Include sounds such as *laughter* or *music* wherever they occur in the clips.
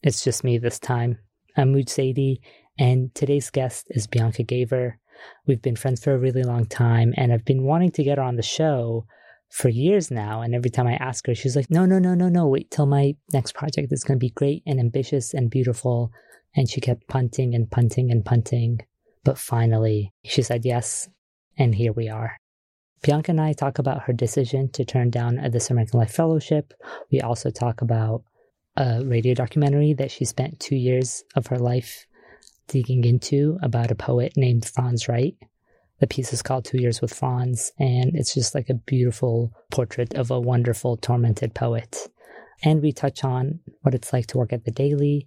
It's just me this time. I'm Mooj Zadie, and today's guest is Bianca Giaever. We've been friends for a really long time, and I've been wanting to get her on the show for years now. And every time I ask her, she's like, no, no, no, no, no, wait till my next project is going to be great and ambitious and beautiful. And she kept punting and punting and punting. But finally, she said yes. And here we are. Bianca and I talk about her decision to turn down a This American Life Fellowship. We also talk about a radio documentary that she spent two years of her life digging into about a poet named Franz Wright. The piece is called Two Years with Franz, and it's just like a beautiful portrait of a wonderful, tormented poet. And we touch on what it's like to work at the Daily.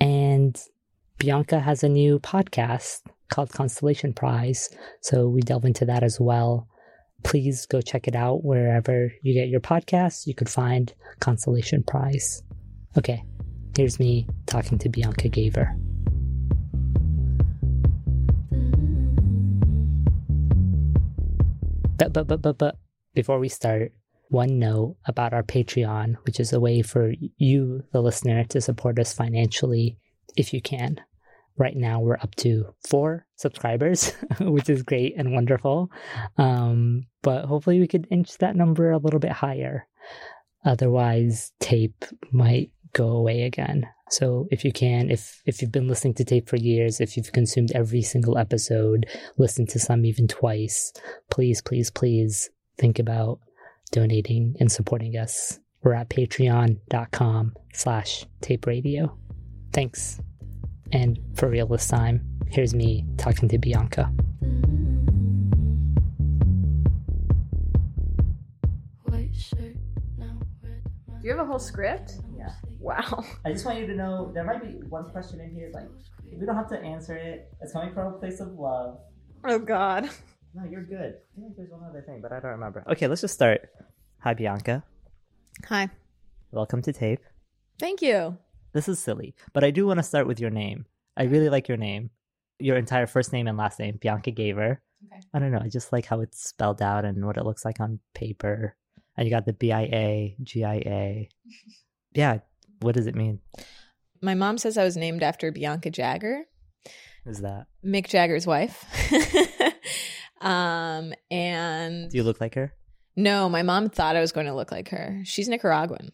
And Bianca has a new podcast called Constellation Prize, so we delve into that as well. Please go check it out wherever you get your podcasts. You could find Constellation Prize. Okay, here's me talking to Bianca Giaever. But, but, but, but, but, before we start, one note about our Patreon, which is a way for you, the listener, to support us financially if you can. Right now, we're up to four subscribers, *laughs* which is great and wonderful. Um, but hopefully, we could inch that number a little bit higher. Otherwise, tape might go away again. So if you can, if if you've been listening to tape for years, if you've consumed every single episode, listened to some even twice, please, please, please think about donating and supporting us. We're at patreon.com slash tape radio. Thanks. And for real this time, here's me talking to Bianca. Do you have a whole script? Yeah. Wow. I just want you to know there might be one question in here, like, we don't have to answer it. It's coming from a place of love. Oh God. No, you're good. I think there's one other thing, but I don't remember. Okay, let's just start. Hi, Bianca. Hi. Welcome to Tape. Thank you. This is silly, but I do want to start with your name. I really like your name. Your entire first name and last name, Bianca Giaever. Okay. I don't know. I just like how it's spelled out and what it looks like on paper. And you got the B I A G I A. *laughs* Yeah. What does it mean? My mom says I was named after Bianca Jagger, Who's that? Mick Jagger's wife. *laughs* um, and Do you look like her? no, my mom thought I was going to look like her. She's Nicaraguan.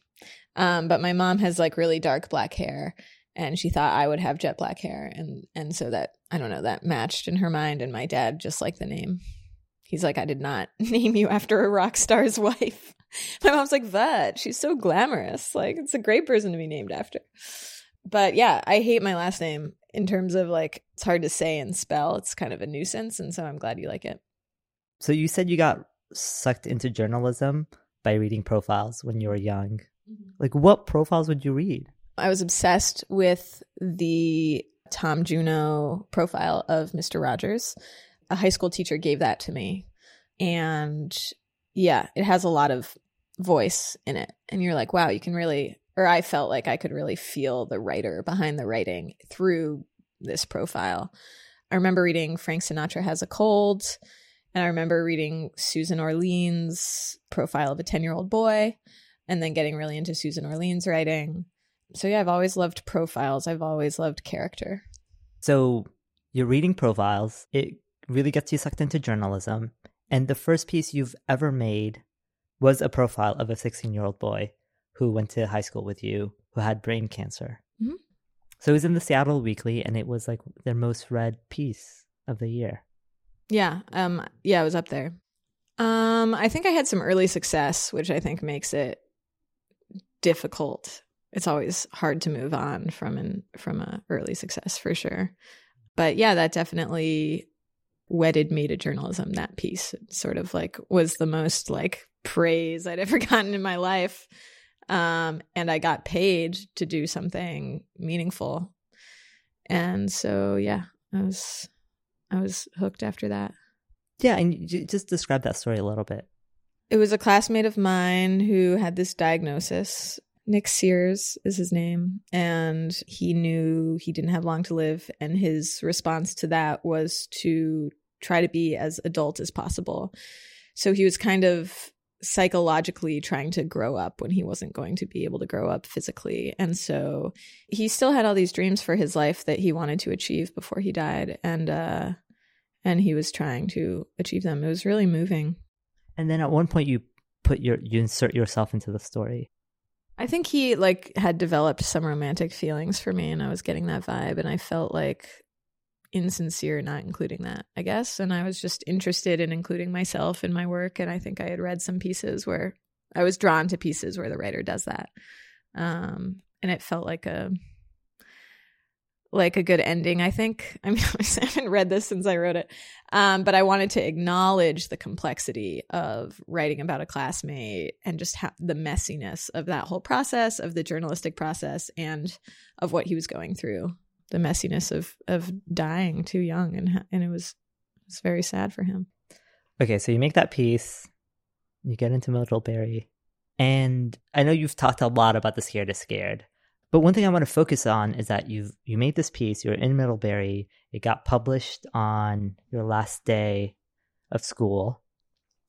Um, but my mom has like really dark black hair and she thought I would have jet black hair and and so that I don't know, that matched in her mind and my dad just liked the name. He's like, I did not *laughs* name you after a rock star's *laughs* wife. My mom's like, but she's so glamorous. Like, it's a great person to be named after. But yeah, I hate my last name in terms of like, it's hard to say and spell. It's kind of a nuisance. And so I'm glad you like it. So you said you got sucked into journalism by reading profiles when you were young. Mm-hmm. Like, what profiles would you read? I was obsessed with the Tom Junod profile of Mr. Rogers. A high school teacher gave that to me. And yeah, it has a lot of voice in it. And you're like, wow, you can really, or I felt like I could really feel the writer behind the writing through this profile. I remember reading Frank Sinatra Has a Cold. And I remember reading Susan Orlean's profile of a 10 year old boy and then getting really into Susan Orlean's writing. So yeah, I've always loved profiles. I've always loved character. So you're reading profiles. It really gets you sucked into journalism. And the first piece you've ever made was a profile of a 16 year old boy who went to high school with you who had brain cancer. Mhm. So it was in the Seattle Weekly, and it was like their most read piece of the year. Yeah, um yeah, I was up there. Um I think I had some early success, which I think makes it difficult. It's always hard to move on from an from a early success for sure. But yeah, that definitely wedded me to journalism that piece sort of like was the most like praise i'd ever *laughs* gotten in my life um and i got paid to do something meaningful and so yeah i was i was hooked after that Yeah, and you just describe that story a little bit. It was a classmate of mine who had this diagnosis Nick Sears is his name, and he knew he didn't have long to live. And his response to that was to try to be as adult as possible. So he was kind of psychologically trying to grow up when he wasn't going to be able to grow up physically. And so he still had all these dreams for his life that he wanted to achieve before he died. And, uh, and he was trying to achieve them. It was really moving. And then at one point you put your, you insert yourself into the story. I think he like had developed some romantic feelings for me and I was getting that vibe and I felt like insincere not including that, I guess. And I was just interested in including myself in my work. And I think I had read some pieces where I was drawn to pieces where the writer does that. Um, and it felt like a like a good ending, I think. *laughs* I mean, *laughs* I haven't read this since I wrote it. Um, but I wanted to acknowledge the complexity of writing about a classmate and just ha- the messiness of that whole process, of the journalistic process, and of what he was going through the messiness of of dying too young and and it was it's very sad for him. Okay, so you make that piece, you get into Middlebury, and I know you've talked a lot about the scared to scared, but one thing I want to focus on is that you you made this piece. You're in Middlebury. It got published on your last day of school.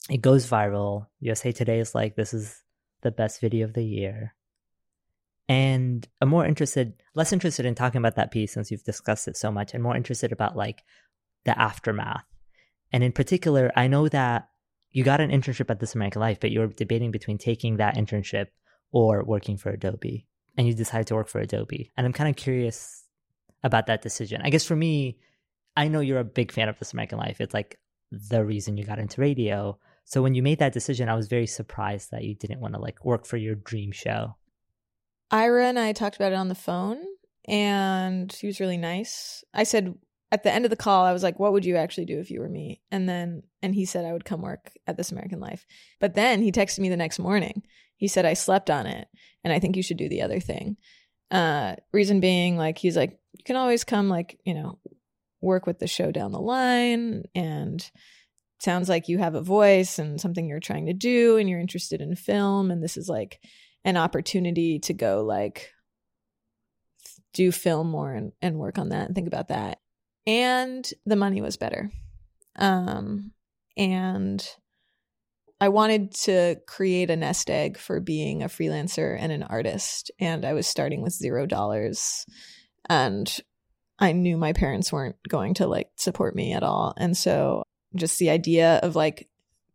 It goes viral. USA Today is like, this is the best video of the year. And I'm more interested, less interested in talking about that piece since you've discussed it so much, and more interested about like the aftermath. And in particular, I know that you got an internship at This American Life, but you were debating between taking that internship or working for Adobe. And you decided to work for Adobe. And I'm kind of curious about that decision. I guess for me, I know you're a big fan of This American Life. It's like the reason you got into radio. So when you made that decision, I was very surprised that you didn't want to like work for your dream show. Ira and I talked about it on the phone, and he was really nice. I said at the end of the call, I was like, "What would you actually do if you were me?" And then, and he said I would come work at This American Life. But then he texted me the next morning. He said I slept on it, and I think you should do the other thing. Uh, reason being, like, he's like, you can always come, like, you know, work with the show down the line, and sounds like you have a voice and something you're trying to do, and you're interested in film, and this is like an opportunity to go like do film more and, and work on that and think about that. And the money was better. Um, and I wanted to create a nest egg for being a freelancer and an artist. And I was starting with zero dollars. And I knew my parents weren't going to like support me at all. And so just the idea of like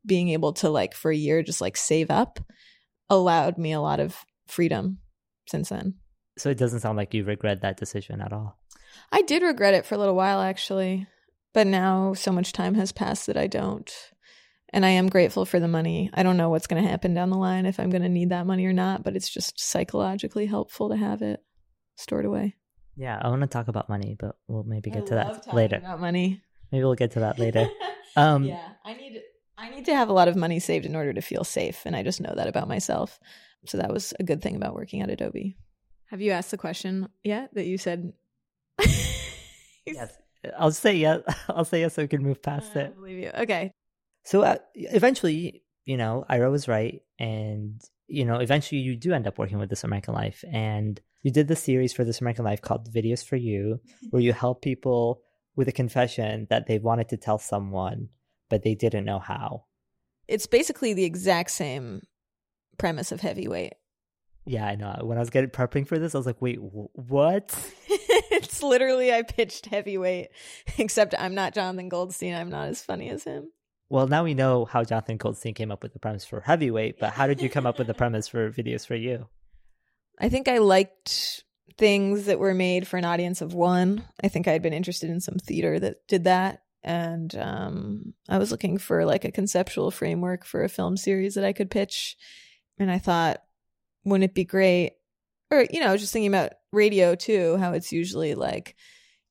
being able to like for a year just like save up allowed me a lot of freedom since then. So it doesn't sound like you regret that decision at all. I did regret it for a little while actually, but now so much time has passed that I don't. And I am grateful for the money. I don't know what's going to happen down the line if I'm going to need that money or not, but it's just psychologically helpful to have it stored away. Yeah, I want to talk about money, but we'll maybe get I to that later. About money. Maybe we'll get to that later. *laughs* Um, yeah, I need I need to have a lot of money saved in order to feel safe. And I just know that about myself. So that was a good thing about working at Adobe. Have you asked the question yet that you said? *laughs* yes. I'll say yes. *laughs* I'll say yes so we can move past it. Believe you. Okay. So uh, eventually, you know, Ira was right. And, you know, eventually you do end up working with This American Life. And you did the series for This American Life called Videos for You, where you help people with a confession that they wanted to tell someone but they didn't know how. It's basically the exact same premise of heavyweight. Yeah, I know. When I was getting prepping for this, I was like, "Wait, w- what?" *laughs* it's literally I pitched heavyweight, *laughs* except I'm not Jonathan Goldstein. I'm not as funny as him. Well, now we know how Jonathan Goldstein came up with the premise for heavyweight, but how did you come up with the premise for videos for you? I think I liked things that were made for an audience of one. I think I had been interested in some theater that did that and um, I was looking for like a conceptual framework for a film series that I could pitch. And I thought, wouldn't it be great? Or, you know, just thinking about radio too, how it's usually like,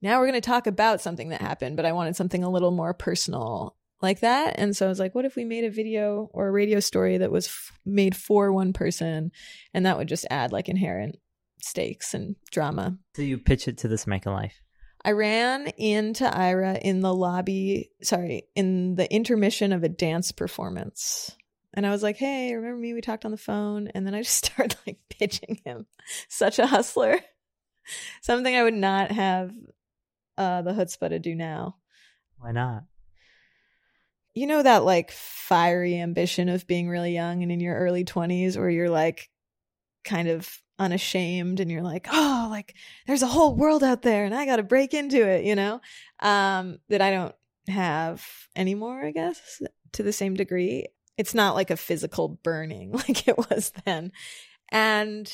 now we're going to talk about something that happened, but I wanted something a little more personal like that. And so I was like, what if we made a video or a radio story that was f- made for one person? And that would just add like inherent stakes and drama. So you pitch it to this American Life? I ran into Ira in the lobby, sorry, in the intermission of a dance performance. And I was like, hey, remember me? We talked on the phone. And then I just *laughs* started like pitching him. Such a hustler. *laughs* Something I would not have uh, the chutzpah to do now. Why not? You know that like fiery ambition of being really young and in your early 20s where you're like kind of unashamed and you're like oh like there's a whole world out there and i got to break into it you know? Um that i don't have anymore i guess to the same degree. It's not like a physical burning *laughs* like it was then. And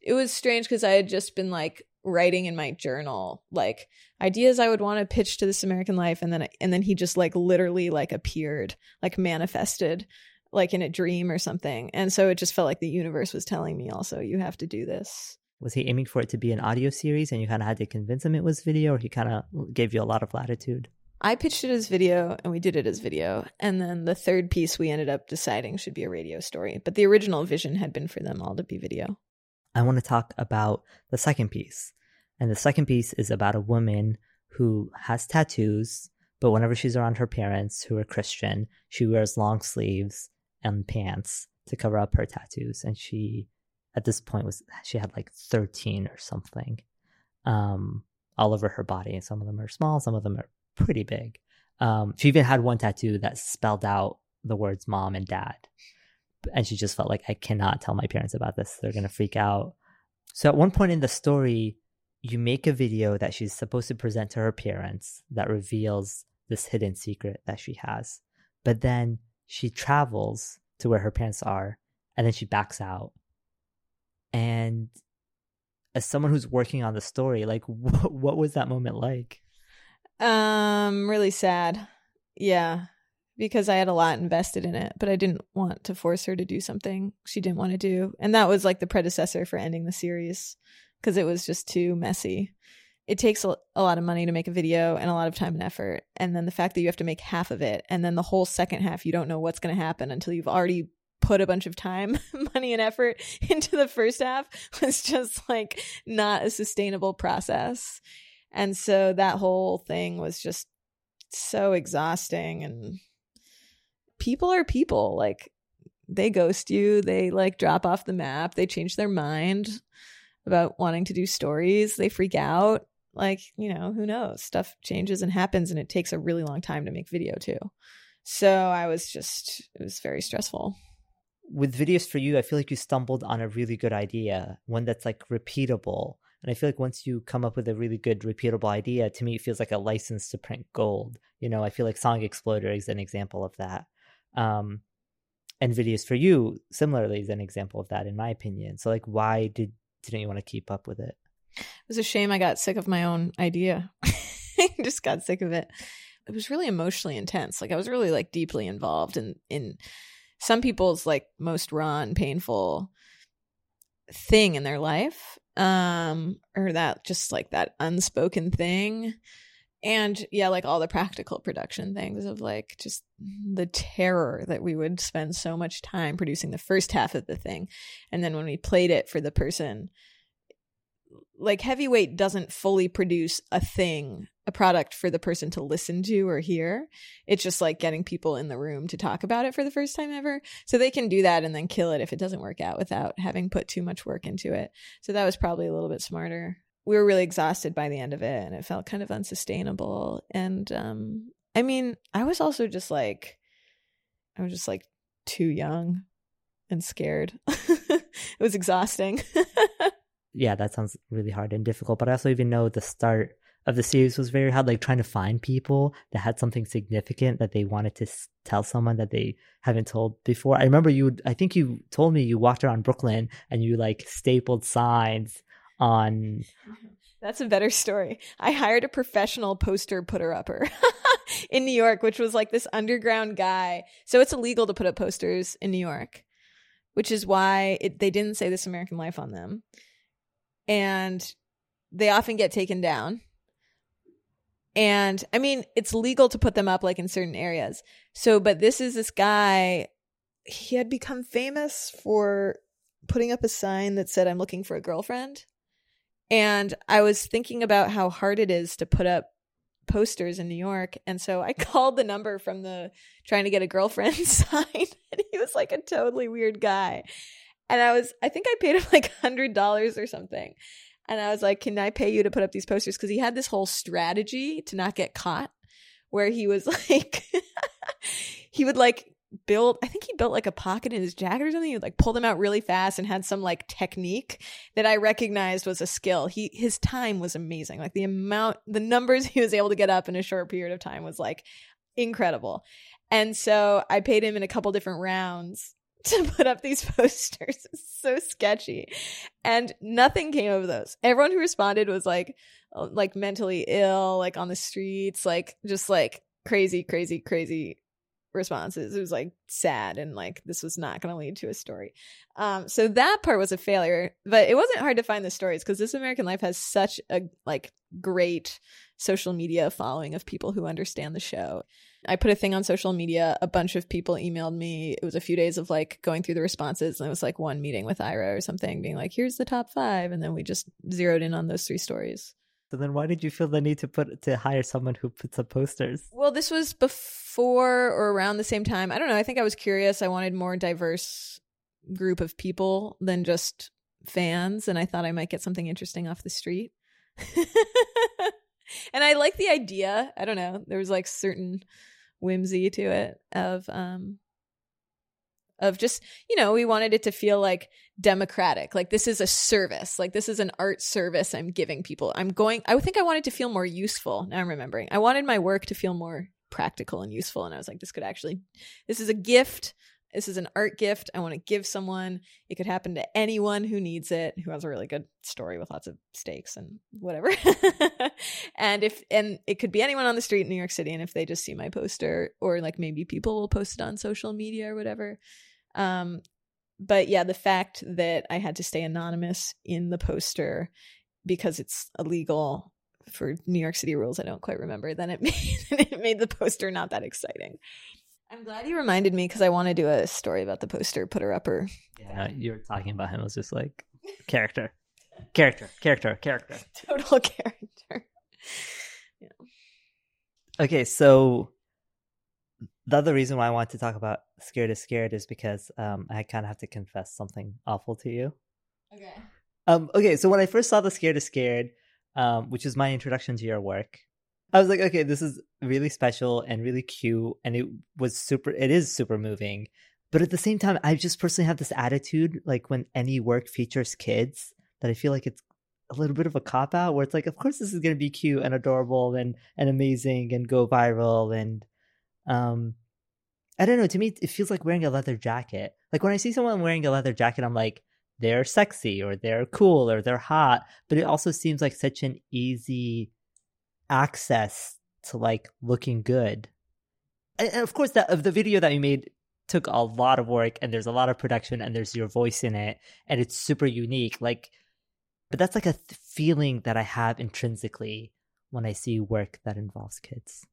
it was strange because i had just been like writing in my journal like ideas I would want to pitch to this American life and then and then he just like literally like appeared like manifested like in a dream or something and so it just felt like the universe was telling me also you have to do this was he aiming for it to be an audio series and you kind of had to convince him it was video or he kind of gave you a lot of latitude I pitched it as video and we did it as video. And then the third piece we ended up deciding should be a radio story. But the original vision had been for them all to be video. I want to talk about the second piece. And the second piece is about a woman who has tattoos, but whenever she's around her parents who are Christian, she wears long sleeves and pants to cover up her tattoos. And she, at this point, was she had like 13 or something um, all over her body. And some of them are small, some of them are pretty big. Um, she even had one tattoo that spelled out the words mom and dad and she just felt like I cannot tell my parents about this. They're going to freak out. So at one point in the story, you make a video that she's supposed to present to her parents that reveals this hidden secret that she has. But then she travels to where her parents are and then she backs out. And as someone who's working on the story, like *laughs* what, what was that moment like? Um really sad. Yeah because I had a lot invested in it, but I didn't want to force her to do something she didn't want to do. And that was like the predecessor for ending the series because it was just too messy. It takes a, lot of money to make a video and a lot of time and effort. And then the fact that you have to make half of it and then the whole second half, you don't know what's going to happen until you've already put a bunch of time, *laughs* money, and effort into the first half was just like not a sustainable process. And so that whole thing was just so exhausting and people are people. Like they ghost you, they like drop off the map, they change their mind about wanting to do stories, they freak out. Like, you know, who knows? Stuff changes and happens, and it takes a really long time to make video too. So I was just, it was very stressful. With videos for you, I feel like you stumbled on a really good idea, one that's like repeatable. And I feel like once you come up with a really good repeatable idea, to me, it feels like a license to print gold. You know, I feel like Song Exploder is an example of that. Um, and videos for you similarly is an example of that, in my opinion. So, like, why did didn't you want to keep up with it? It was a shame I got sick of my own idea. *laughs* Just got sick of it. It was really emotionally intense. Like I was really like deeply involved in in some people's like most raw and painful thing in their life um or that just like that unspoken thing and yeah like all the practical production things of like just the terror that we would spend so much time producing the first half of the thing. And then when we played it for the person like heavyweight doesn't fully produce a thing a product for the person to listen to or hear. It's just like getting people in the room to talk about it for the first time ever. So they can do that and then kill it if it doesn't work out without having put too much work into it. So that was probably a little bit smarter we were really exhausted by the end of it and it felt kind of unsustainable. And um i mean i was also just like i was just like too young and scared. *laughs* It was exhausting. *laughs* Yeah that sounds really hard and difficult but i also even know the start of the series was very hard like trying to find people that had something significant that they wanted to tell someone that they haven't told before. I remember you i think you told me you walked around brooklyn and you like stapled signs on that's a better story. I hired a professional poster putter upper *laughs* in New York, which was like this underground guy. So it's illegal to put up posters in New York, which is why it, they didn't say This American Life on them. And they often get taken down. And I mean, it's legal to put them up like in certain areas. So, but this is this guy, he had become famous for putting up a sign that said, I'm looking for a girlfriend. And I was thinking about how hard it is to put up posters in New York. And so I *laughs* called the number from the trying to get a girlfriend *laughs* sign. And he was like a totally weird guy. And I was, I think I paid him like $100 or something. And I was like, can I pay you to put up these posters? Because he had this whole strategy to not get caught, where he was *laughs* like he would like build I think he built like a pocket in his jacket or something. He like pull them out really fast and had some like technique that I recognized was a skill. He his time was amazing. Like the amount the numbers *laughs* he was able to get up in a short period of time was like incredible. And so I paid him in a couple different rounds *laughs* to put up these *laughs* posters. It's so sketchy. And nothing came of those. Everyone who responded was like uh, like mentally ill, like on the streets, like just like crazy, crazy, crazy responses. It was like sad and like this was not going to lead to a story. Um, so that part was a failure, but it wasn't hard to find the stories because This American Life has such a like great social media following of people who understand the show. I put a thing on social media. A bunch of people emailed me. It was a few days of like going through the responses, and it was like one meeting with Ira or something, being like, "Here's the top five. and then we just zeroed in on those three stories. So then, why did you feel the need to put to hire someone who puts up posters? Well, this was before or around the same time. I don't know. I think I was curious. I wanted more diverse group of people than just fans, and I thought I might get something interesting off the street. *laughs* and I like the idea. I don't know. There was like certain whimsy to it of um of just you know we wanted it to feel like democratic like this is a service like this is an art service i'm giving people i'm going i think i wanted to feel more useful now i'm remembering i wanted my work to feel more practical and useful and i was like this could actually this is a gift this is an art gift I want to give someone. It could happen to anyone who needs it, who has a really good story with lots of stakes and whatever. *laughs* and if and it could be anyone on the street in New York City and if they just see my poster or like maybe people will post it on social media or whatever. Um but yeah, the fact that I had to stay anonymous in the poster because it's illegal for New York City rules, I don't quite remember, then it *laughs* made it made the poster not that exciting. I'm glad you reminded me because I want to do a story about the poster put putter upper. Yeah, you were talking about him. It was just like character, character, character, character. *laughs* Total character. Yeah. Okay, so the other reason why I want to talk about Scared is Scared is because um, I kind of have to confess something awful to you. Okay. Um, okay, so when I first saw the Scared is Scared, um, which is my introduction to your work, I was like, okay, this is really special and really cute, and it was super. It is super moving, but at the same time, I just personally have this attitude, like when any work features kids, that I feel like it's a little bit of a cop out, where it's like, of course, this is going to be cute and adorable and and amazing and go viral, and um, I don't know. To me, it feels like wearing a leather jacket. Like when I see someone wearing a leather jacket, I'm like, they're sexy or they're cool or they're hot, but it also seems like such an easy access to like looking good. And, and of course, that of the video that you made took a lot of work, and there's a lot of production, and there's your voice in it, and it's super unique. Like, but that's like a th- feeling that I have intrinsically when I see work that involves kids.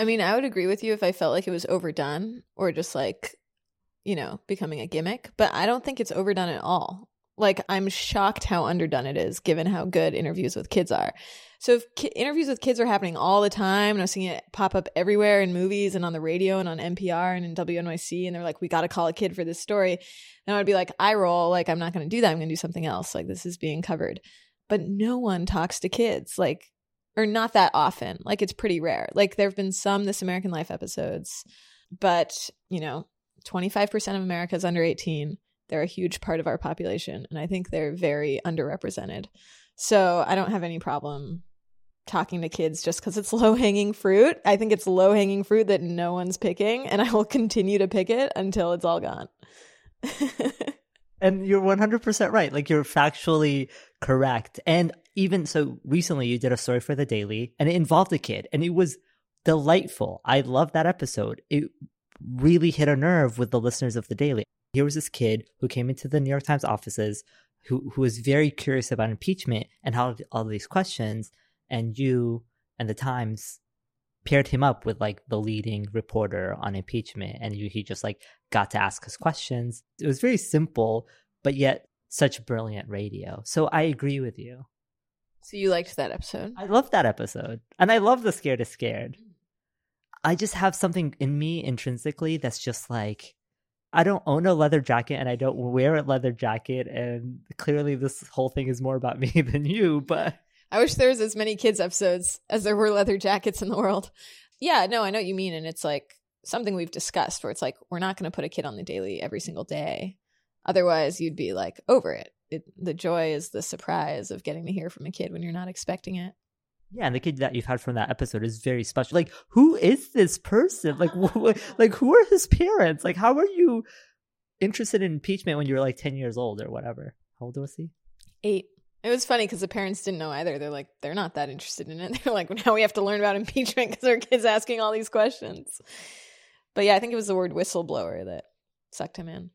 I mean, I would agree with you if I felt like it was overdone or just like, you know, becoming a gimmick, but I don't think it's overdone at all. Like, I'm shocked how underdone it is given how good interviews with kids are. So if ki- interviews with kids are happening all the time, and I'm seeing it pop up everywhere in movies and on the radio and on NPR and in WNYC, and they're like, "We got to call a kid for this story," and I'd be like, "I roll. Like, I'm not going to do that. I'm going to do something else. Like, this is being covered." But no one talks to kids, like, or not that often. Like, it's pretty rare. Like, there have been some This American Life episodes, but you know, 25% of America is under 18. They're a huge part of our population, and I think they're very underrepresented. So I don't have any problem talking to kids just because it's *laughs* low hanging fruit. I think it's low hanging fruit that no one's picking, and I will continue to pick it until it's all gone. *laughs* and you're 100% right. Like you're factually correct. And even so, recently you did a story for the Daily, and it involved a kid, and it was delightful. I love that episode. It really hit a nerve with the listeners of the Daily. Here was this kid who came into the New York Times offices who who was very curious about impeachment and how all these questions and you and the Times paired him up with like the leading reporter on impeachment and you, he just like got to ask his questions it was very simple but yet such brilliant radio so i agree with you so you liked that episode i love that episode and i love the scared is scared i just have something in me intrinsically that's just like i don't own a leather jacket and i don't wear a leather jacket and clearly this whole thing is more about *laughs* me than you but I wish there was as many kids episodes as there were leather jackets in the world. Yeah, no, I know what you mean. And it's like something we've discussed where it's like, we're not going to put a kid on the daily every single day. Otherwise, you'd be like over it. It. The joy is the surprise of getting to hear from a kid when you're not expecting it. Yeah, and the kid that you've had from that episode is very special. Like, who is this person? Like, wh- *laughs* like who are his parents? Like, how are you interested in impeachment when you were like ten years old or whatever? How old was he? Eight. It was funny because the parents didn't know either. They're like, they're not that interested in it. *laughs* They're like, now we have to learn about impeachment because our kid's asking all these questions. But yeah, I think it was the word whistleblower that sucked him in.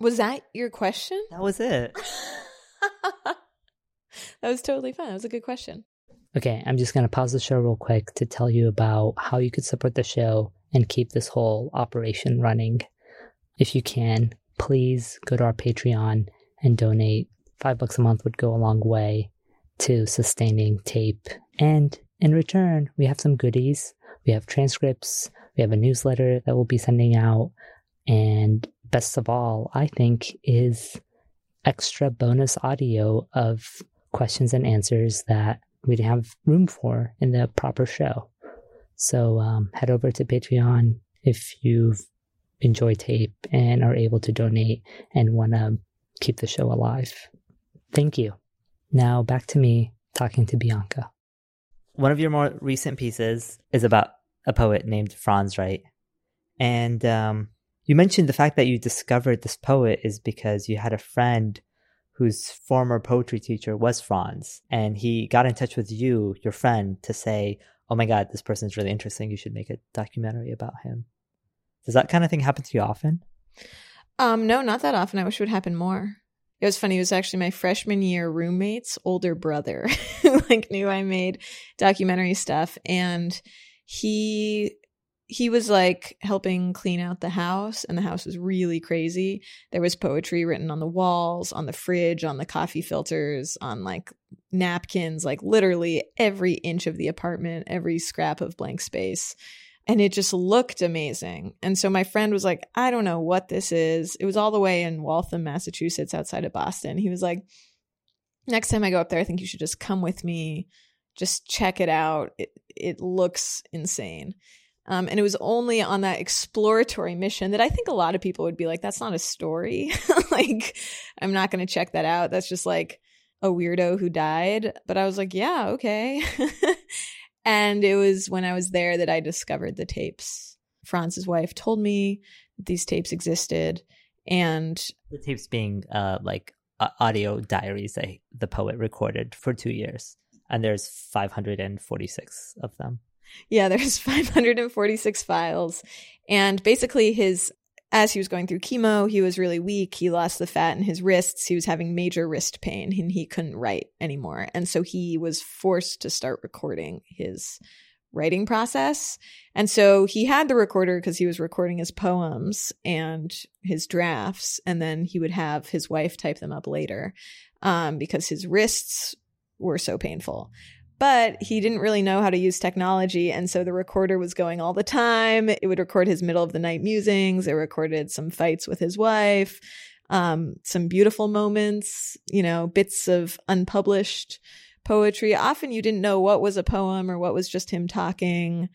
Was that your question? That was it. *laughs* that was totally fun. That was a good question. Okay, I'm just going to pause the show real quick to tell you about how you could support the show and keep this whole operation running. If you can, please go to our Patreon and donate. Five bucks a month would go a long way to sustaining tape. And in return, we have some goodies. We have transcripts, we have a newsletter that we'll be sending out. And best of all, I think, is extra bonus audio of questions and answers that we didn't have room for in the proper show. So um, head over to Patreon if you've enjoyed tape and are able to donate and want to keep the show alive. Thank you. Now back to me talking to Bianca. One of your more recent pieces is about a poet named Franz Wright. And um, you mentioned the fact that you discovered this poet is because you had a friend whose former poetry teacher was Franz. And he got in touch with you, your friend, to say, oh my God, this person's really interesting. You should make a documentary about him. Does that kind of thing happen to you often? Um, no, not that often. I wish it would happen more. It was funny. It was actually my freshman year roommate's older brother *laughs* like knew I made documentary stuff. And he he was like helping clean out the house and the house was really crazy. There was poetry written on the walls on the fridge on the coffee filters on like napkins like literally every inch of the apartment every scrap of blank space. And it just looked amazing. And so my friend was like i don't know what this is. It was all the way in waltham massachusetts outside of boston. He was like next time i go up there i think you should just come with me. Just check it out. It, it looks insane. Um, and it was only on that exploratory mission that I think a lot of people would be like, that's not a story. *laughs* like, I'm not going to check that out. That's just like a weirdo who died. But I was like, yeah, okay. *laughs* and it was when I was there that I discovered the tapes. Franz's wife told me these tapes existed. And the tapes being uh, like audio diaries that the poet recorded for two years and there's 546 of them. Yeah, there's *laughs* 546 files. And basically his as he was going through chemo, he was really weak. He lost the fat in his wrists. He was having major wrist pain and he couldn't write anymore. And so he was forced to start recording his writing process. And so he had the recorder because he was recording his poems and his drafts. And then he would have his wife type them up later um, because his wrists were so painful. But he didn't really know how to use technology. And so the recorder was going all the time. It would record his middle of the night musings. It recorded some fights with his wife, um, some beautiful moments, you know, bits of unpublished poetry. Often you didn't know what was a poem or what was just him talking.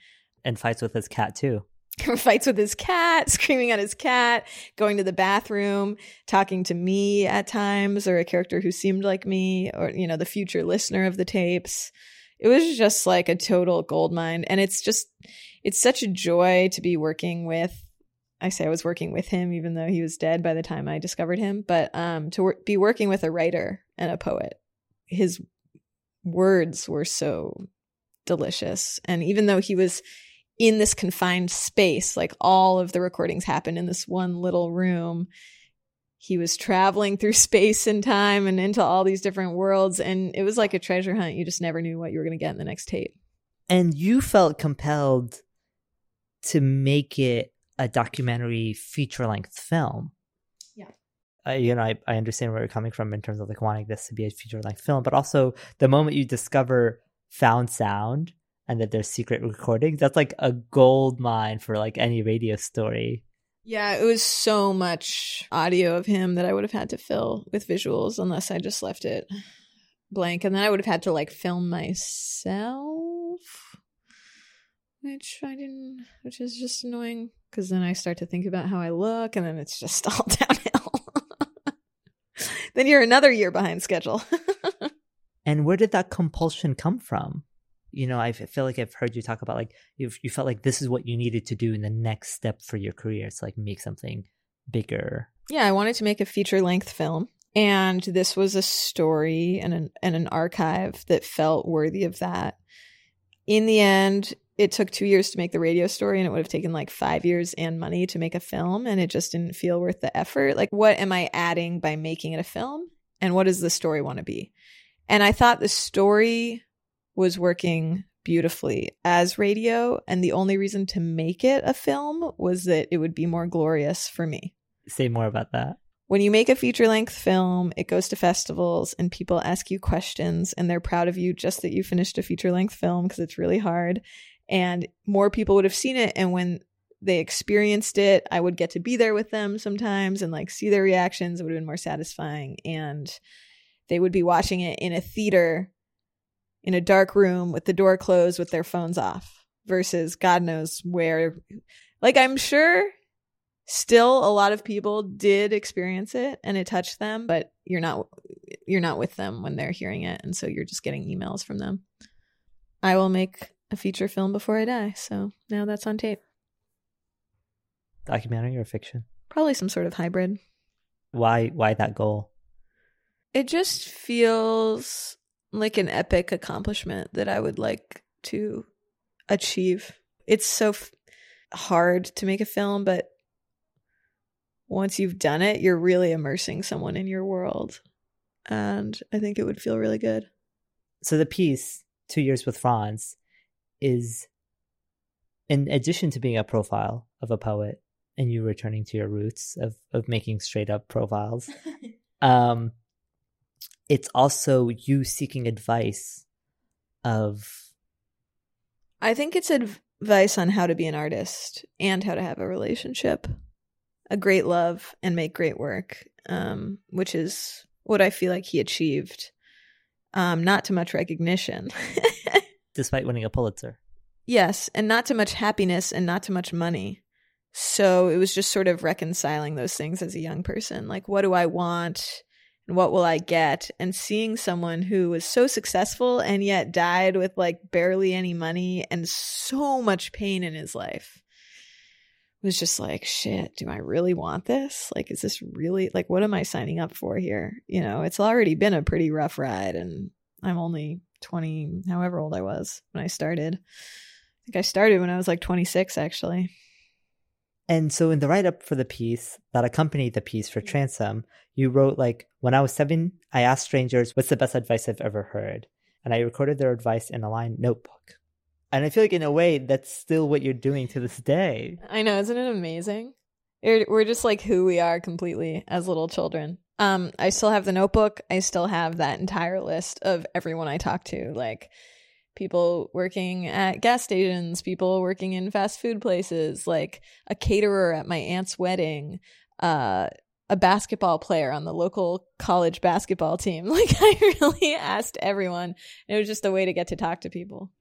And fights with his cat too. *laughs* fights with his cat, *laughs* screaming at his cat, going to the bathroom, talking to me at times, or a character who seemed like me, or, you know, the future listener of the tapes. It was just like a total gold mine. And it's just, it's such a joy to be working with. I say I was working with him, even though he was dead by the time I discovered him, but um, to wor- be working with a writer and a poet. His words were so delicious. And even though he was in this confined space. Like all of the recordings happened in this one little room. He was traveling through *laughs* space and time and into all these different worlds. And it was like a treasure hunt. You just never knew what you were going to get in the next tape. And you felt compelled to make it a documentary feature length film. Yeah. Uh, you know, I, I understand where you're coming from in terms of like wanting this to be a feature length film, but also the moment you discover found sound and that there's secret recordings that's like a gold mine for like any radio story yeah it was so much audio of him that i would have had to fill with visuals unless i just left it blank. And then I would have had to like film myself, which I didn't, which is just annoying because then I start to think about how I look and then it's just *laughs* all downhill. then you're another year behind schedule. *laughs* and where did that compulsion come from? You know, I feel like I've heard you talk about like you you felt like this is what you needed to do in the next step for your career. It's like make something bigger. Yeah, I wanted to make a feature length film and this was a story and an, and an archive that felt worthy of that. In the end, it took two years to make the radio story, and it would have taken like five years and money to make a film, and it just didn't feel worth the effort. Like, what am I adding by making it a film? And what does the story want to be? And I thought the story was working beautifully as radio, and the only reason to make it a film was that it would be more glorious for me. Say more about that when you make a feature length film, it goes to festivals and people ask you questions and they're proud of you just that you finished a feature length film because it's really hard. And more people would have seen it. And when they experienced it, I would get to be there with them sometimes and like see their reactions. It would have been more satisfying. And they would be watching it in a theater in a dark room with the door closed with their phones off versus God knows where. Like, I'm sure still a lot of people did experience it and it touched them but you're not you're not with them when they're hearing it. And so you're just getting emails from them. I will make a feature film before i die. So now that's on tape. Documentary or fiction? Probably some sort of hybrid. Why why that goal? It just feels like an epic accomplishment that i would like to achieve it's so f- hard to make a film but once you've done it, you're really immersing someone in your world. And I think it would feel really good. So the piece, Two Years with Franz, is in addition to being a profile of a poet and you returning to your roots of, of making straight up profiles, *laughs* um, it's also you seeking advice of. I think it's advice on how to be an artist and how to have a relationship a great love and make great work, um, which is what I feel like he achieved. Um, not too much recognition. *laughs* Despite winning a Pulitzer. Yes, and not too much happiness and not too much money. So it was just sort of reconciling those things as a young person. Like, what do I want? And what will I get? And seeing someone who was so successful and yet died with like barely any money and so much pain in his life was just like, shit, do I really want this? Like, is this really, like, what am I signing up for here? You know, it's already been a pretty rough ride, and I'm only 20, however old I was when I started. I think I started when I was like 26, actually. And so, in the write up for the piece that accompanied the piece for Transom, you wrote, like, when I was seven, I asked strangers, what's the best advice I've ever heard? And I recorded their advice in a line notebook. And I feel like in a way that's still what you're doing to this day. I know, isn't it amazing? We're just like who we are completely as little children. Um, I still have the notebook. I still have that entire list of everyone I talk to, like people working at gas stations, people working in fast food places, like a caterer at my aunt's wedding, uh, a basketball player on the local college basketball team. *laughs* Like I really asked everyone. It was just a way to get to talk to people.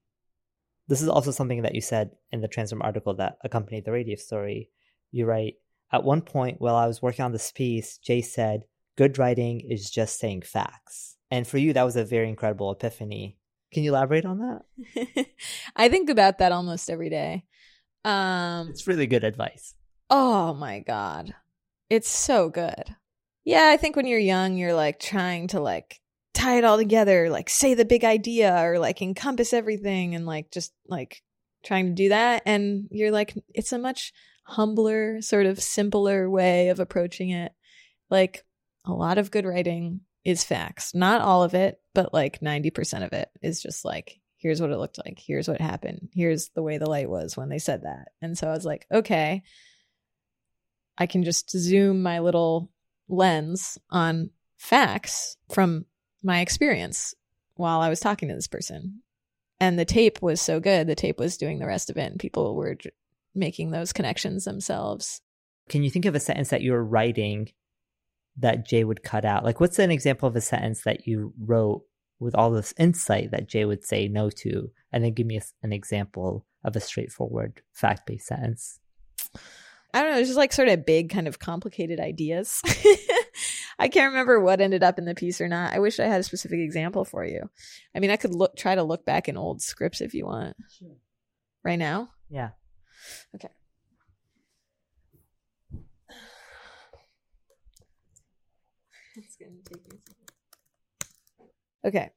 This is also something that you said in the Transom article that accompanied the radio story. You write, At one point while I was working on this piece, Jay said, Good writing is just saying facts. And for you, that was a very incredible epiphany. Can you elaborate on that? *laughs* I think about that almost every day. Um, it's really good advice. Oh my God. It's so good. Yeah, I think when you're young, you're like trying to like tie it all together, like say the big idea or like encompass everything and like just like trying to do that. And you're like, it's a much humbler, sort of simpler way of approaching it. Like a lot of good writing is facts. Not all of it, but like 90% of it is just like, here's what it looked like. Here's what happened. Here's the way the light was when they said that. And so I was like, okay, I can just zoom my little lens on facts from my experience while I was talking to this person. And the tape was so good. The tape was doing the rest of it, and people were making those connections themselves. Can you think of a sentence that you were writing that Jay would cut out? Like, what's an example of a sentence that you wrote with all this insight that Jay would say no to, and then give me a, an example of a straightforward fact based sentence. I don't know, it's just like sort of big, kind of complicated ideas. *laughs* I can't remember what ended up in the piece or not. I wish I had a specific example for you. I mean, I could look try to look back in old scripts if you want. Sure. Right now? Yeah. Okay. It's gonna take me Okay.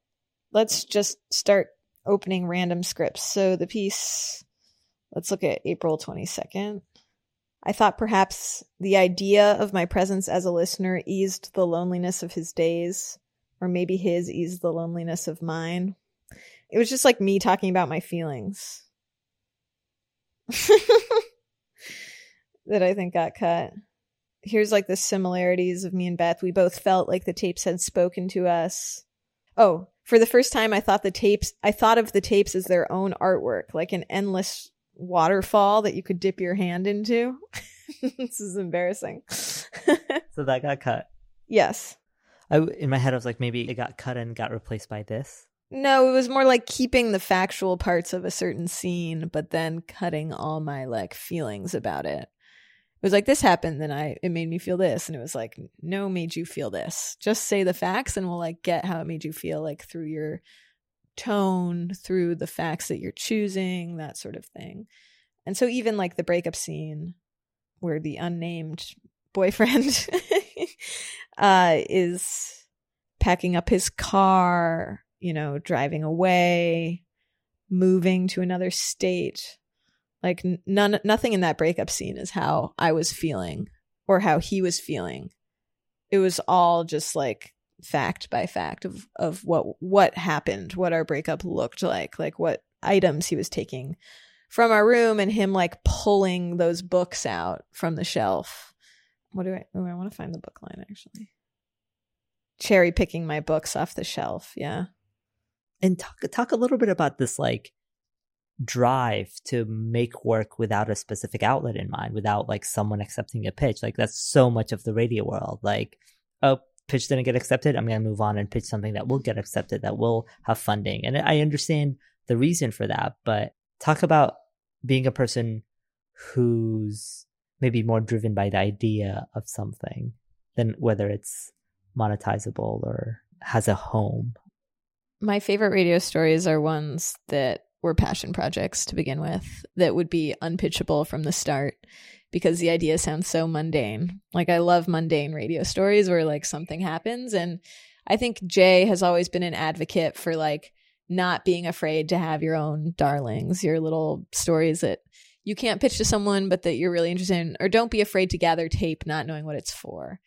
Let's just start opening random scripts. So the piece let's look at April 22nd. I thought perhaps the idea of my presence as a listener eased the loneliness of his days, or maybe his eased the loneliness of mine. It was just like me talking about my feelings. *laughs* that I think got cut. Here's like the similarities of me and Beth. We both felt like the tapes had spoken to us. Oh, for the first time I thought the tapes I thought of the tapes as their own artwork, like an endless waterfall that you could dip your hand into. *laughs* this is embarrassing. *laughs* so that got cut. Yes. I, in my head, I was like, maybe it got cut and got replaced by this. No, it was more like keeping the factual parts of a certain scene, but then cutting all my like feelings about it. Was like this happened, then I it made me feel this, and it was like no, made you feel this. Just say the facts, and we'll like get how it made you feel, like through your tone, through the facts that you're choosing, that sort of thing. And so even like the breakup scene where the unnamed boyfriend *laughs* uh, is packing up his car, you know, driving away, moving to another state. Like none nothing in that breakup scene is how I was feeling or how he was feeling. It was all just like fact by fact of of what what happened, what our breakup looked like, like what items he was taking from our room and him like pulling those books out from the shelf. What do I oh, I want to find the book line actually. Cherry picking my books off the shelf, yeah. And talk talk a little bit about this like drive to make work without a specific outlet in mind, without like someone accepting a pitch. Like that's so much of the radio world. Like, oh, pitch didn't get accepted, I'm going to move on and pitch something that will get accepted, that will have funding. And I understand the reason for that, but talk about being a person who's maybe more driven by the idea of something than whether it's monetizable or has a home. My favorite radio stories are ones that were passion projects to begin with that would be unpitchable from the start because the idea sounds so mundane. Like I love mundane radio stories where like something happens and I think Jay has always been an advocate for like not being afraid to have your own darlings, your little stories that you can't pitch to someone but that you're really interested in or don't be afraid to gather tape not knowing what it's for.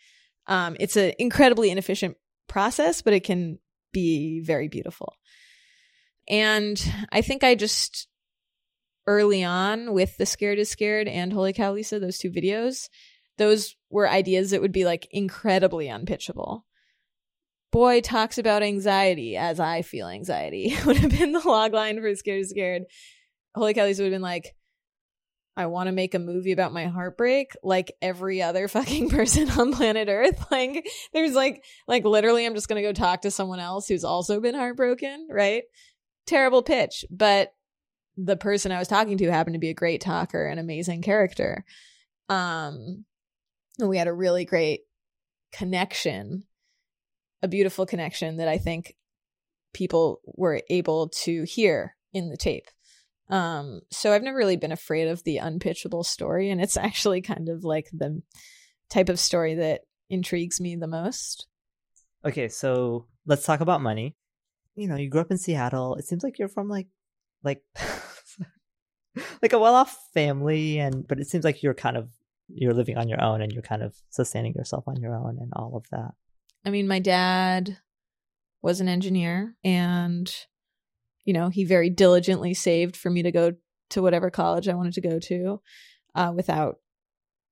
Um, it's an incredibly inefficient process, but it can be very beautiful. And I think I just early on with the Scared is Scared and Holy Cow Lisa, those two videos, those were ideas that would be like incredibly unpitchable. Boy talks about anxiety as I feel anxiety *laughs* would have been the log line for Scared is Scared. Holy Cow Lisa would have been like, I want to make a movie about my heartbreak like every other fucking *laughs* person on planet Earth. *laughs* Like there's like like literally I'm just going to go talk to someone else who's also been heartbroken, right? Terrible pitch, but the person I was talking to happened to be a great talker, an amazing character. Um, and we had a really great connection, a beautiful connection that I think people were able to hear in the tape. Um, so I've never really been afraid of the unpitchable story, and it's *laughs* actually kind of like the type of story that intrigues me the most. Okay, so let's talk about money. You know, you grew up in Seattle. It seems like you're from like like *laughs* like a well-off family and but it seems like you're kind of you're living on your own and you're kind of sustaining yourself on your own and all of that i mean my dad was an engineer and you know he very diligently saved for me to go to whatever college i wanted to go to uh, without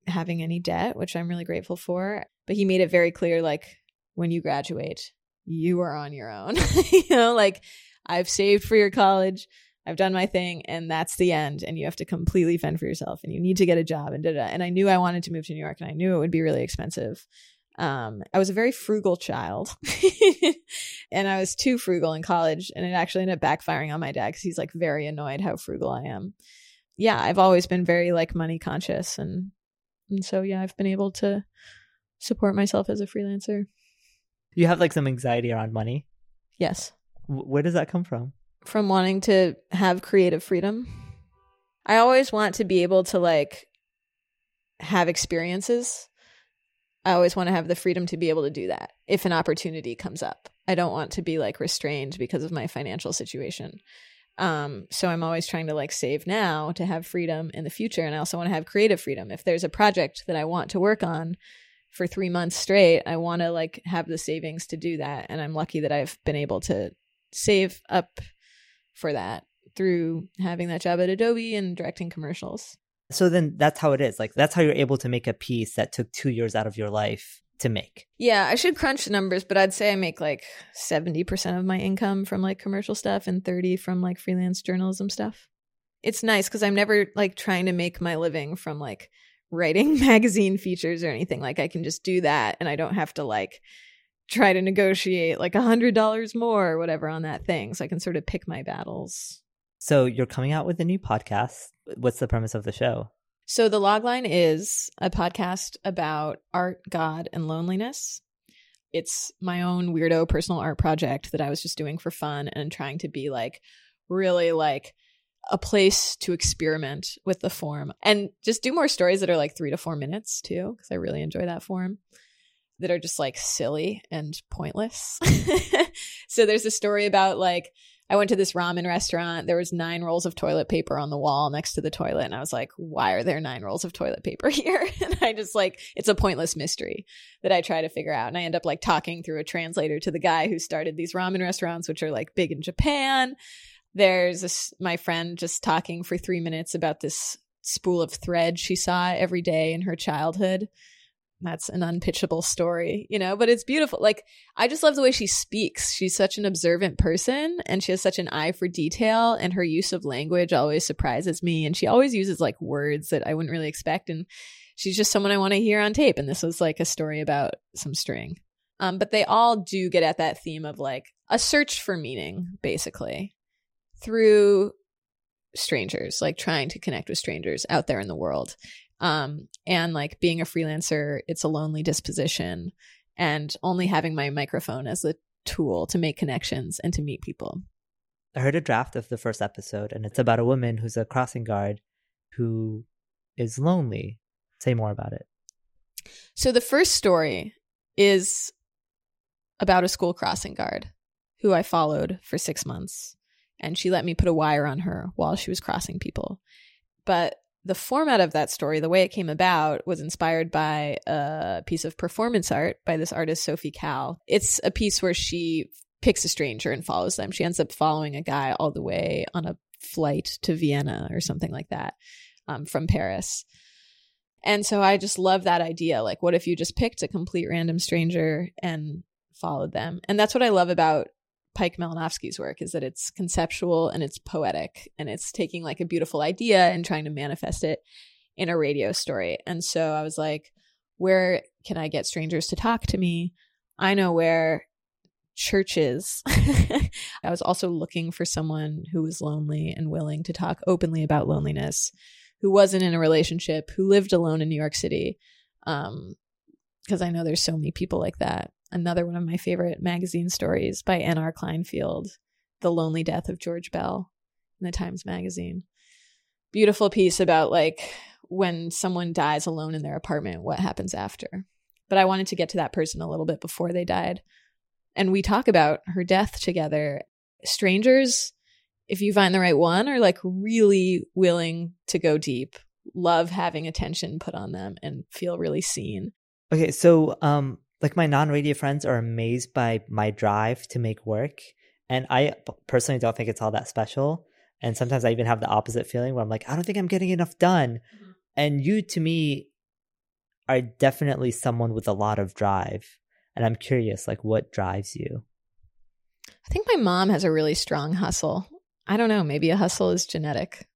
having any debt which i'm really grateful for but he made it very clear like when you graduate you are on your own *laughs* you know like i've saved for your college I've done my thing and that's the end. And you have to completely fend for yourself and you need to get a job and da da. And I knew I wanted to move to New York and I knew it would be really expensive. Um, I was a very frugal child, *laughs* and I was too frugal in college, and it actually ended up backfiring on my dad because he's like very annoyed how frugal I am. Yeah, I've always been very like money conscious, and and so yeah, I've been able to support myself as a freelancer. You have like some anxiety around money. Yes. W- where does that come from? From wanting to have creative freedom. I always want to be able to like have experiences. I always want to have the freedom to be able to do that if an opportunity comes up. I don't want to be like restrained because of my financial situation. Um, so I'm always trying to like save now to have freedom in the future. And I also want to have creative freedom. If there's a project that I want to work on for three months straight, I want to like have the savings to do that. And I'm lucky that I've been able to save up for that through having that job at Adobe and directing commercials. So then that's how it is. Like that's how you're able to make a piece that took two years out of your life to make. Yeah, I should crunch the numbers, but I'd say I make like 70% of my income from like commercial stuff and 30 from like freelance journalism stuff. It's nice cuz I'm never like trying to make my living from like writing *laughs* magazine features or anything. Like I can just do that and I don't have to like try to negotiate like a hundred dollars more or whatever on that thing. So I can sort of pick my battles. So you're coming out with a new podcast. What's the premise of the show? So the logline is a podcast about art, God, and loneliness. It's my own weirdo personal art project that I was just doing for fun and trying to be like really like a place to experiment with the form and just do more stories that are like three to four minutes too, because I really enjoy that form that are just like silly and pointless. *laughs* so there's a story about like I went to this ramen restaurant. There was nine rolls of toilet paper on the wall next to the toilet, and I was like, "Why are there nine rolls of toilet paper *laughs* here?" and I just like it's a pointless mystery that I try to figure out, and I end up like talking through a translator to the guy who started these ramen restaurants, which are like big in Japan. There's this, my friend just talking for three minutes about this spool of thread she saw every day in her childhood that's an unpitchable story, you know, but it's beautiful. Like, I just love the way she speaks. She's such an observant person and she has such an eye for detail, and her use of language always surprises me. And she always uses like words that I wouldn't really expect. And she's just someone I want to hear on tape. And this was like a story about some string. Um, but they all do get at that theme of like a search for meaning, basically, through strangers, like trying to connect with strangers out there in the world. Um, and like being a freelancer, it's a lonely disposition, and only having my microphone as a tool to make connections and to meet people. I heard a draft of the first episode, and it's about a woman who's a crossing guard who is lonely. Say more about it. So, the first story is about a school crossing guard who I followed for six months, and she let me put a wire on her while she was crossing people. But the format of that story, the way it came about, was inspired by a piece of performance art by this artist, Sophie Calle. It's a piece where she picks a stranger and follows them. She ends up following a guy all the way on a flight to Vienna or something like that um, from Paris. And so I just love that idea. Like, what if you just picked a complete random stranger and followed them? And that's what I love about Pejk Malinovski's work is that it's conceptual and it's poetic and it's taking like a beautiful idea and trying to manifest it in a radio story. And so I was like, where can I get strangers to talk to me? I know where churches. *laughs* I was also looking for someone who was lonely and willing to talk openly about loneliness, who wasn't in a relationship, who lived alone in New York City. Um, because I know there's so many people like that another one of my favorite magazine stories by N.R. Kleinfield, The Lonely Death of George Bell in the Times Magazine. Beautiful piece about like when someone dies alone in their apartment, what happens after. But I wanted to get to that person a little bit before they died. And we talk about her death together. Strangers, if you find the right one, are like really willing to go deep, love having attention put on them, and feel really seen. Okay, so um, like my non-radio friends are amazed by my drive to make work and i personally don't think it's all that special. And sometimes i even have the opposite feeling where i'm like i don't think i'm getting enough done. Mm-hmm. and you to me are definitely someone with a lot of drive and i'm curious like what drives you? I think my mom has a really strong hustle. I don't know maybe a hustle is genetic.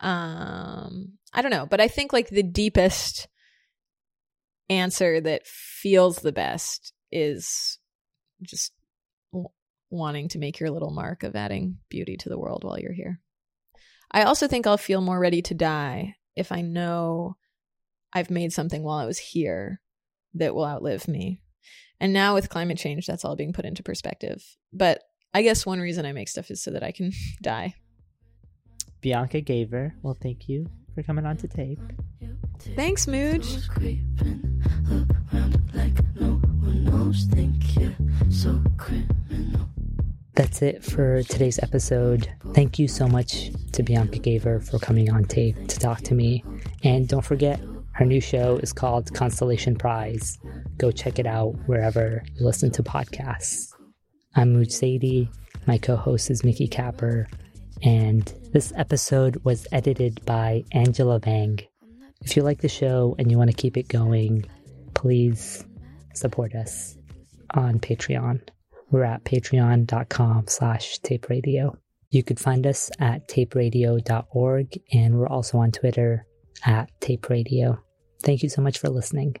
Um i don't know but i think like the deepest answer that feels the best is just w- wanting to make your little mark of adding beauty to the world while you're here. I also think I'll feel more ready to die if I know I've made something while I was here that will outlive me. And now with climate change, that's all being put into perspective. But I guess one reason I make stuff is so that I can *laughs* die. Bianca Giaever, well, thank you for coming on to tape. Thanks, Mooj. That's it for today's episode. Thank you so much to Bianca Giaever for coming on tape to talk to me. And don't forget, her new show is called Constellation Prize. Go check it out wherever you listen to podcasts. I'm Mooj Zadie. My co host is Mickey Capper. And this episode was edited by Angela Vang. If you like the show and you want to keep it going, please support us on Patreon. We're at patreon.com slash tape radio. You could find us at taperadio.org and we're also on Twitter at tape radio. Thank you so much for listening.